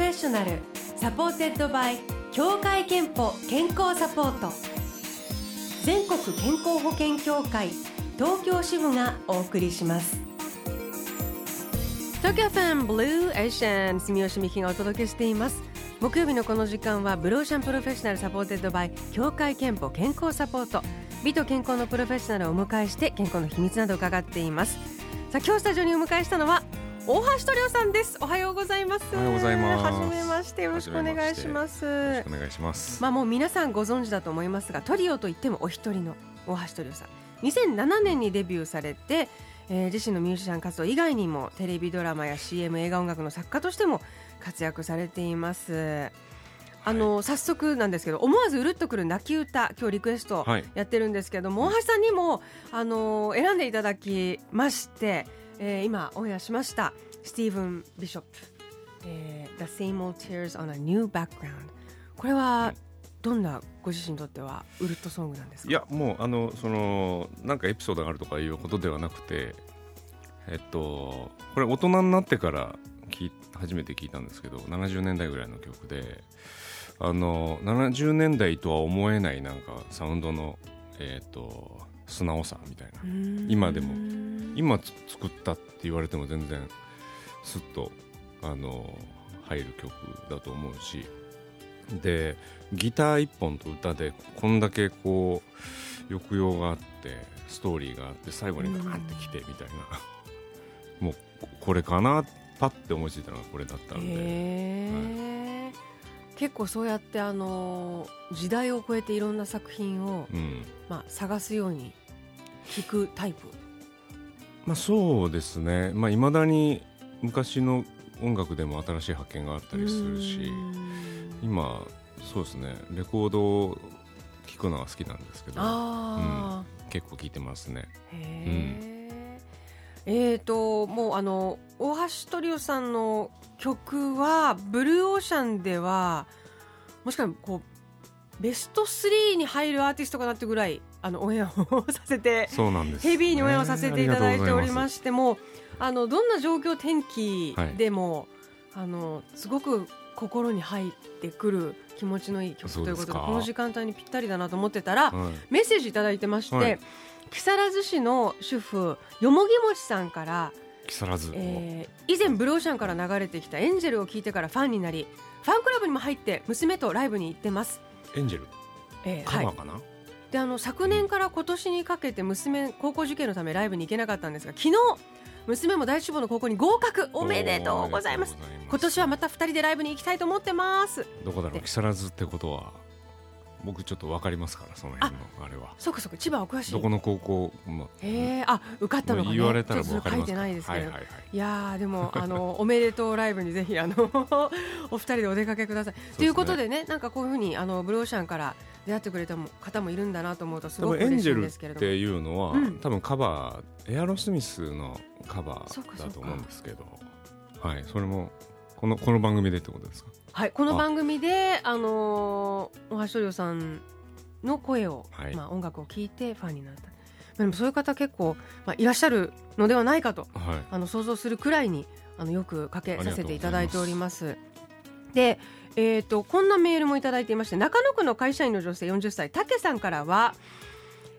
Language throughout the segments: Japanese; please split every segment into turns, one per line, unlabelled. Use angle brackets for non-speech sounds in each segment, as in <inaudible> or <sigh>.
Professional supported by 協会けんぽ健康サポート。全国健康保険協会東京支部がお送りします。東京 FM Blue Ocean 住吉美紀がお届けしています。木曜日のこの時間は Blue Ocean Professional supported by 協会けんぽ健康サポート。美と健康のプロフェッショナルをお迎えして健康の秘密などを伺っています。さあ今日スタジオにお迎えしたのは大橋トリオさんです。おはようございます。
おはようございます。
はじめましてよろしくお願いします。
お願いします。
まあもう皆さんご存知だと思いますがトリオといってもお一人の大橋トリオさん。2007年にデビューされて、えー自身のミュージシャン活動以外にもテレビドラマや CM 映画音楽の作家としても活躍されています。あの、早速なんですけど思わずうるっとくる泣き歌今日リクエスト
はい。
やってるんですけども、大橋さんにもあの選んでいただきまして、えー今オンエアしましたスティーブン・ビショップ、えー The Same Old Tears on a New Background. これはどんなご自身にとってはウルッドソングなんですか？
いやもうあのそのなんかエピソードがあるとかいうことではなくて、えっとこれ大人になってから聞い初めて聞いたんですけど、70年代ぐらいの曲で、あの70年代とは思えないなんかサウンドのえっと素直さみたいな。今でも今つ作ったって言われても全然スッとあの入る曲だと思うし。でギター一本と歌でこんだけこう抑揚があってストーリーがあって最後にガーンってきてみたいな、もうここれかなパッて思いついたのがこれだったんで、
結構そうやってあの時代を超えていろんな作品を、
うん。
まあ、探すように聞くタイプ？
まあ、そうですね。いまあ、未だに昔の音楽でも新しい発見があったりするし今そうですねレコードを聴くのが好きなんですけど
あ
結構聴いてますね。
あ、へええーともうあの大橋トリオさんの曲はブルーオーシャンではもしかしたらこうベスト3に入るアーティストかなってぐらいあのオンエアを <laughs> させて
そうなんです
ヘビーにオンエアをさせていただいておりま
し
してもあのどんな状況天気でも、あのすごく心に入ってくる気持ちのいい曲ということでこの時間帯にぴったりだなと思ってたら、
はい。
メッセージいただいてまして、
はい。
木更津市の主婦よもぎもちさんから、
木更津、
えー以前ブローシャンから流れてきたエンジェルを聞いてからファンになりファンクラブにも入って娘とライブに行ってます。
エンジェル？
えーはい。
カバーかな、
であの昨年から今年にかけて娘高校受験のためライブに行けなかったんですが昨日娘も大志望の高校に合格。おめでとうございます。今年はまた2人でライブに行きたいと思ってます。
どこだろ
で
う木更津ってことは？僕ちょっと分かりますからその辺のあれは。
そうかそうか千葉お詳しい。
どこの高校も。
へえあ受かったのかね。
言われたら
ちょっと
分かります
書いてないですけど、
はいはいはい。
いやーでもあの <laughs> おめでとうライブにぜひあの <laughs> お二人でお出かけください。
すね。
ということでねなんかこういうふうにあのブローシャンから出会ってくれたも方もいるんだなと思うとす
多
ごく嬉しいん
分エンジェル
ですけれども。
っていうのは、
うん。
多分カバーエアロスミスのカバーだと思うんですけど。はいそれもこのこの番組でってことですか？
はいこの番組であのー大橋トリオさんの声を、
はい
まあ音楽を聞いてファンになった。まあでもそういう方結構まあいらっしゃるのではないかと
はい
あの想像するくらいにあのよくかけさせていただいております。で、えー、とこんなメールもいただいていまして中野区の会社員の女性40歳たけさんからは、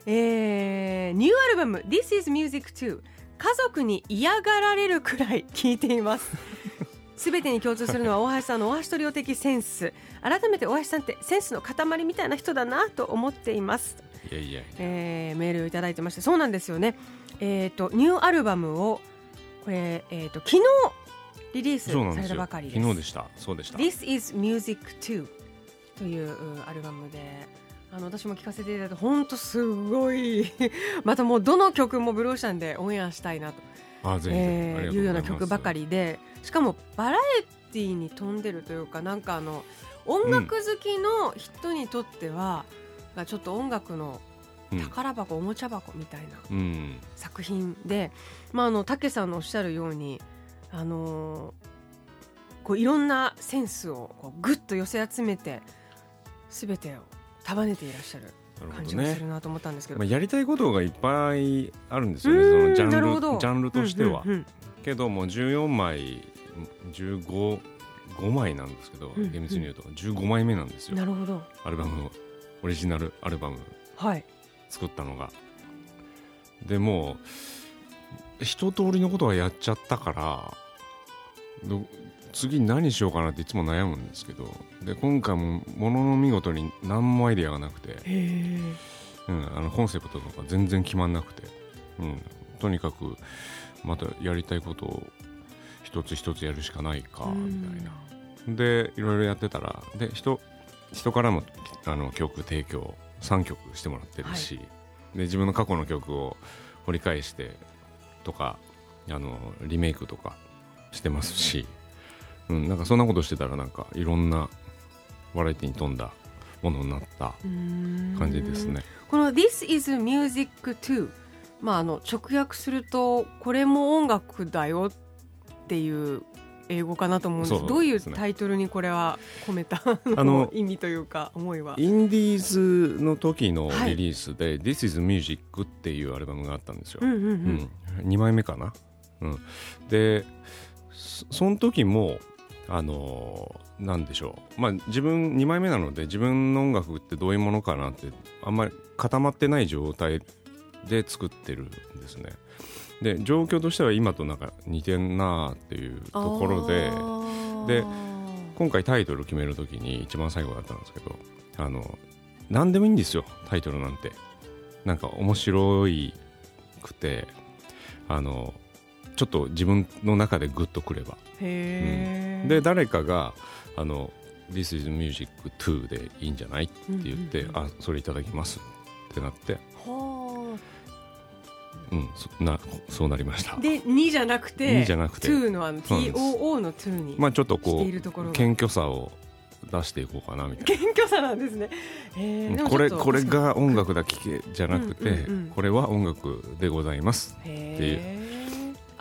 えーニューアルバム「This is Music 2」家族に嫌がられるくらい聴いています。すべてに共通するのは大橋さんの大橋トリオ的センス。改めて大橋さんってセンスの塊みたいな人だなと思っています。
いやいや
えーメールをいただいてまして。そうなんですよね、えー、とニューアルバムをこれ、えー、と昨日リリースされたばかりです。
昨日でした。そうでした。
This is Music 2といううんアルバムで。あの私も聴かせていただいて本当すごい。<laughs> またもうどの曲もブローシャンでオンエアしたいなとえーいうような曲ばかりでしかもバラエティーに富んでるというかなんかあの音楽好きの人にとっては、がちょっと音楽の
うん。
宝箱、おもちゃ箱みたいな
うん。
作品で、まあ、あの武さんのおっしゃるように、あのーこういろんなセンスをこうぐっと寄せ集めて全てを束ねていらっしゃる感じがするなと思ったんですけど。
まあ、やりたいことがいっぱいあるんです
う
よねそのジャンルジャンルとしては、
うんうんうん。
けども14枚15 5枚なんですけど、
うん
厳密に言うと。15枚目なんですよ。
なるほど。
アルバムオリジナルアルバム。
はい。
作ったのが。でもう一通りのことはやっちゃったからど次何しようかなっていつも悩むんですけどで今回もものの見事に何もアイデアがなくて、うん、あのコンセプトとか全然決まんなくて、うん、とにかくまたやりたいことを一つ一つやるしかないかみたいな。でいろいろやってたらで人人からもあの曲提供3曲してもらってるし、で自分の過去の曲を掘り返してとかあのリメイクとかしてますし、うん、なんかそんなことしてたらなんかいろんなバラエティに富んだものになった感じですね。
この「This is Music Too」まああの直訳するとこれも音楽だよっていう英語かなと思うんです。
ね。
どういうタイトルにこれは込めた
あの
意味というか思いは。
インディーズの時の
はい
リリースで「This is Music」っていうアルバムがあったんですよ。
うんうんう
うん。ん、2枚目かな、うん、でそその時もあのーなんでしょう、まあ、自分2枚目なので自分の音楽ってどういうものかなってあんまり固まってない状態で作ってるんですね。で状況としては今となんか似てんなっていうところでで今回タイトル決める時に一番最後だったんですけどあの何でもいいんですよタイトルなんて。なんか面白いくてあのちょっと自分の中でグッとくれば。
へえ、
で誰かがあの「This is Music 2」でいいんじゃないって言って、
うんうんうん。
あそれいただきますってなって。
は
うんそなそうなりました。
あで2じゃなくて
2じゃなくて。
2のあの TOO の2に
まあちょっとこう謙虚さを出していこうかなみたいな。
謙虚さなんですね。へー。
これこれが音楽だ聴けじゃなくて、
うんうんうん。
これは音楽でございます
へー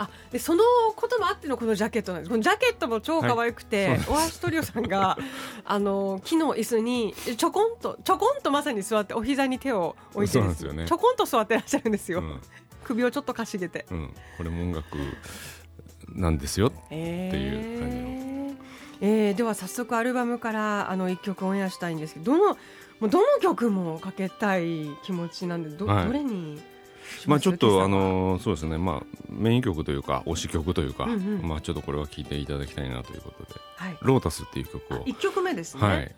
あでそのこともあってのこのジャケットなんです。このジャケットも超可愛くて、
はい。
オアシトリオさんが <laughs> あの木の椅子にちょこんとちょこんとまさに座ってお膝に手を置いて
ね。
ちょこんと座ってらっしゃるんですよ、
うん。
首をちょっとかしげて。
うん、これも音楽なんですよ
え
っていう感じ
の。えーでは早速アルバムからあの一曲オンエアしたいんですけどどのもうどの曲もかけたい気持ちなんでど,、
はい。
どれにし
まあちょっとあのそうですね。まあメイン曲というか推し曲というか、
うんうん。
まあちょっとこれは聴いていただきたいなということで。
はい「
ロータス」っていう曲を。
一曲目ですね。
はい。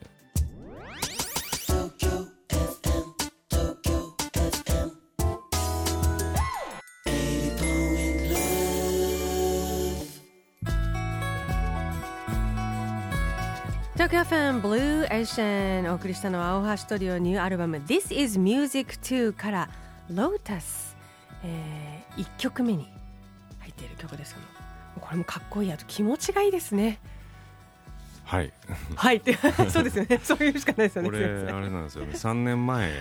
東京 FM Blue Ocean お送りしたのは青橋トリオニューアルバム This is Music 2から Lotus、えー、1曲目に入っている曲ですけどこれもかっこいい。あと気持ちがいいですね。
はい。
はい。っ <laughs> てそうですよね。<laughs> そういうしかないですよね。
これあれなんですよね。<laughs> 3年前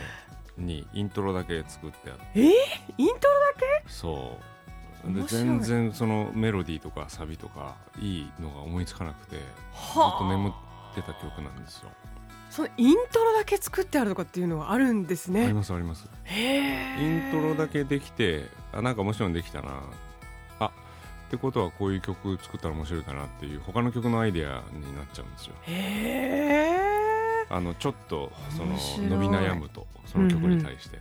にイントロだけ作ってあって。
えー、イントロだ
そう。で全然そのメロディーとかサビとかいいのが思いつかなくてずっ
はあ
と眠ってた曲なんですよ
そのイントロだけ作ってあるとかっていうのはあるんです
あり
ね
ますあります。
へ
イントロだけできてあなんかもちろんできたな。あってことはこういう曲作ったら面白いかなっていう他の曲のアイデアになっちゃうんですよ。あのちょっとその
面白い。
伸び悩むとその曲に対して、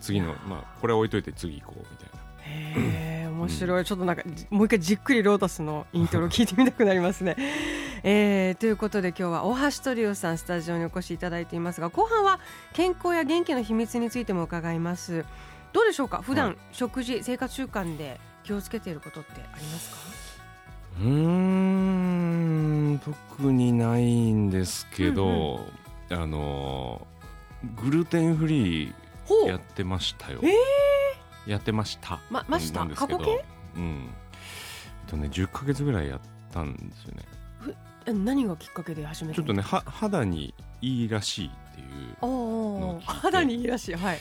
次のまあこれは置いといて次行こうみたいな。
へえ面白い、ちょっとなんかじもう一回じっくりロータスのイントロ聞いてみたくなりますね。えー、ということで今日は大橋トリオさんスタジオにお越しいただいていますが後半は健康や元気の秘密についても伺います。どうでしょうか？普段、
はい
食事生活習慣で気をつけていることってありますか？
うーん特にないんですけど、あのグルテンフリー
ほ
やってましたよ、
え
やってました。
まました？過去形？
うん。とね10ヶ月ぐらいやったんですよね。
え何がきっかけで始めた
ちょっとねは肌にいいらしいっていうのを聞いて。
肌にいいらしい。はい。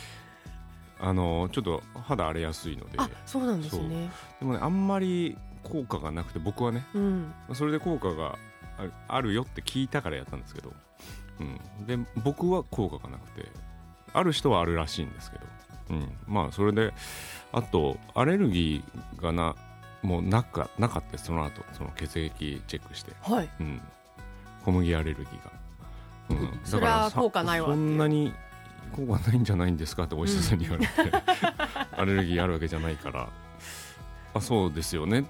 あのちょっと肌荒れやすいので。
あそうなんですね。
でもねあんまり効果がなくて僕はね
うん。
それで効果があるあるよって聞いたからやったんですけど、うん、で僕は効果がなくてある人はあるらしいんですけど、うん、まあそれであとアレルギーがなもうなかなかったその後その血液チェックして、
はい。
うん、小麦アレルギーが、うん、
それは効果ないわ
そんなに効果ないんじゃないんですかってお医者さんに言われて、<laughs> アレルギーあるわけじゃないから。あそうですよね。っ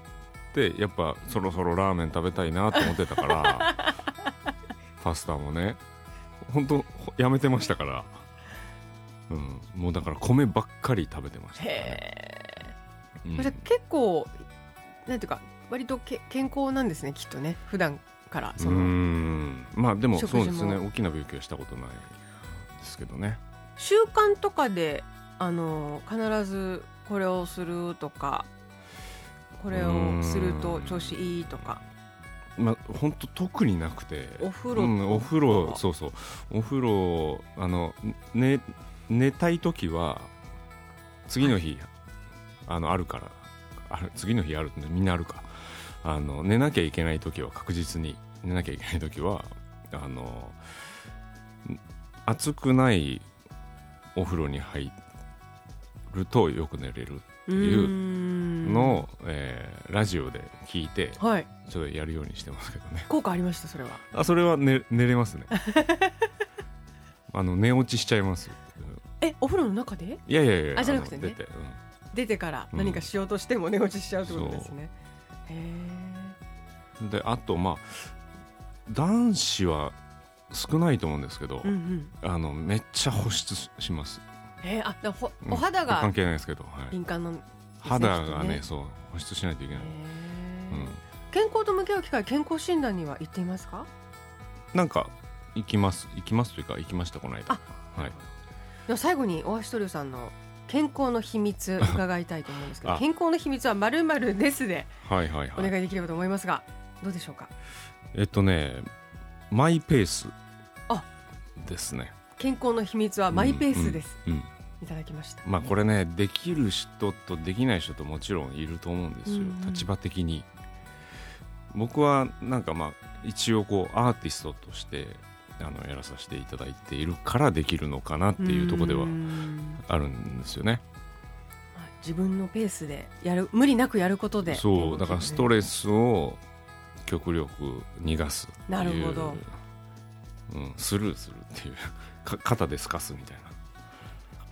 てやっぱそろそろラーメン食べたいなと思ってたから。<laughs> パスタもね。本当やめてましたから、うん、もうだから米ばっかり食べてましたからね、
へ
うん
結構なんていうか割とけ健康なんですねきっとね。普段からそうの
ん。まあでもそうですね。大きな病気はしたことないですけどね。
習慣とかであの必ずこれをするとかこれをすると調子いいとか。
まあ本当特になくて。
お風呂
うん、お風呂そうそう。お風呂あの寝寝たい時は次の日、あのあるからある次の日あるってみんなあるか。あの寝なきゃいけない時は確実に寝なきゃいけない時はあのん暑くないお風呂に入るとよく寝れる
う
いうのを、えーラジオで聞いて
はい。
ちょっとやるようにしてますけどね。
効果ありましたそれは。
あそれは寝寝れますね。<laughs> あの寝落ちしちゃいます。
えお風呂の中で？
いやいやいや
あじゃなくてね。
の出て、
出てから
うん。
何かしようとしても寝落ちしちゃうってことですね、へ
う。んであとまあ男子は少ないと思うんですけど、
えうんうん。
あのめっちゃ保湿しします、
えー、あだほ
うん。
お肌が
関係ないですけど、はい、
敏感なんですね
肌がねそう保湿しないといけない、
へ
うん。
え、健康と向き合う機会健康診断には行っていますか？
なんか行きます。行きますというか行きましたこの間。はい。
では最後に大橋トリオさんの健康の秘密 <laughs> 伺いたいと思うんですけど
あ。
健康の秘密はまるまるですで
はいはいはい。
お願いできればと思いますが、どうでしょうか？
えっとねマイペース
あ。
ですね。
健康の秘密はマイペースです、
うんうん。
いただきました。
まあこれねできる人とできない人ともちろんいると思うんですよ、
うんうん。
立場的に。僕はなんかまあ一応こうアーティストとしてあのやらさせていただいているからできるのかなっていうところではあるんですよね。
まあ自分のペースでやる無理なくやることで。
そう。だからスト
レ
レスを極力逃がす
なるほど。
うん、スルーするっていう。か肩で透かすみたいな。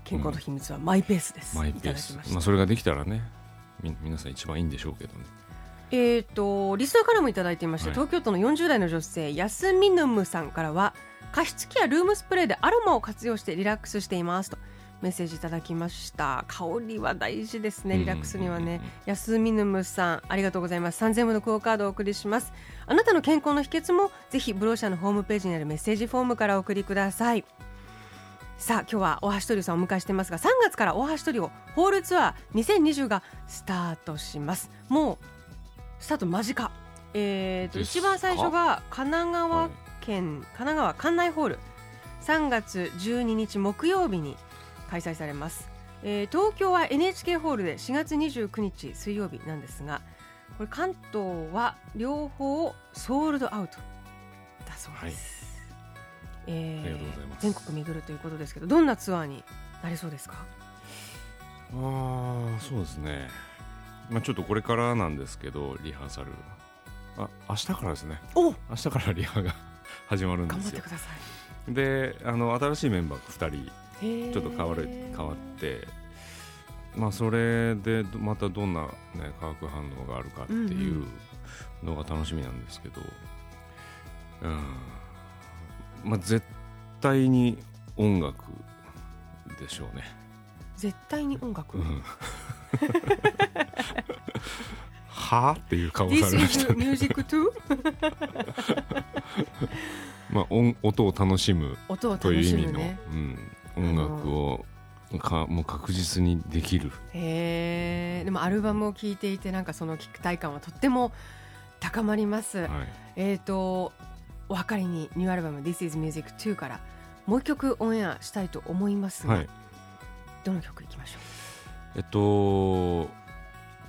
健康の秘密はマイペースです、
マイペース。まあ、それができたらねみ皆さん一番いいんでしょうけどね
えー、とリスナーからもいただいていまして、
はい。
東京都の40代の女性ヤスミヌムさんからは加湿器やルームスプレーでアロマを活用してリラックスしていますとメッセージいただきました。香りは大事ですねリラックスにはね、ヤスミヌムさんありがとうございます。3000円のクオカードをお送りします。あなたの健康の秘訣もぜひブローシャのホームページにあるメッセージフォームからお送りください。さあ今日は大橋トリオさんをお迎えしてますが3月から大橋トリオホールツアー2020がスタートします。もうスタート間近。えー、と一番最初が神奈
は
川
い
県、神奈川館内ホール。3月12日木曜日に開催されます、えー東京は NHK ホールで4月29日水曜日なんですがこれ関東は両方ソールドアウトだそうです、えー
ありがとうございます。
全国巡るということですけどどんなツアーになりそうですか？
ああそうですねまあちょっとこれからなんですけどリハーサルあ明日からですね。
お！
明日からリハが始まるんですよ。
頑張ってください。
であの新しいメンバーが2人ちょっと変わる変わってまあそれでどまたどんな、ね、化学反応があるかっていうのが楽しみなんですけど、うん。まあ絶対に音楽でしょうね、
絶対に音楽、
うん、は？あっていう顔されましたね、
music too? <laughs>
まあ、音音を楽しむという意味の、
むね。
うん、音楽をかもう確実にできる。
へえでもアルバムを聴いていてなんかその期待感はとっても高まります、
はい。
えっ、とお分かりにニューアルバム This is Music 2からもう一曲オンエアしたいと思いますが、
はい。
どの曲いきましょ
えっと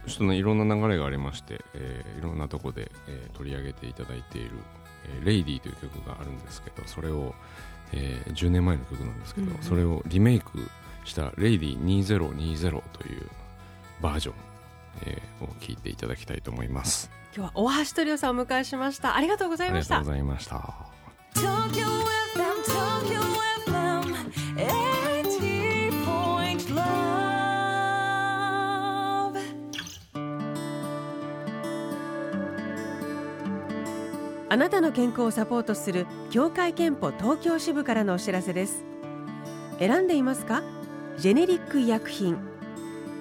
ちょっとねいろんな流れがありまして、えーいろんなとこで、えー取り上げていただいている「えーレイディーという曲があるんですけどそれを、えー10年前の曲なんですけど、
うんうん。
それをリメイクした「レイディー2020」というバージョンえー、を聞いていただきたいと思います。
今日は大橋トリオさんをお迎えしました。ありがとうございました。
ありがとうございました。
東京 FM 東京
あなたの健康をサポートする協会憲法東京支部からのお知らせです。選んでいますか？ジェネリック医薬品。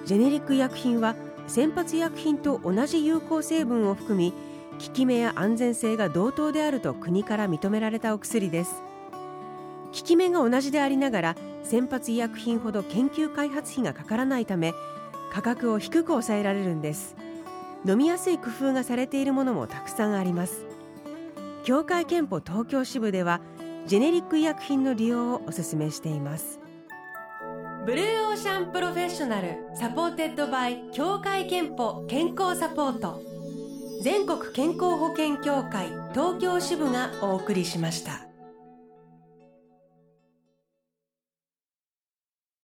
ジェネリック医薬品は先発医薬品と同じ有効成分を含み効き目や安全性が同等であると国から認められたお薬です。効き目が同じでありながら先発医薬品ほど研究開発費がかからないため価格を低く抑えられるんです。飲みやすい工夫がされているものもたくさんあります。協会けんぽ東京支部ではジェネリック医薬品の利用をお勧めしています。 Blue Ocean Professional supported by 協会けんぽ健康サポート。全国健康保険協会東京支部がお送りしました。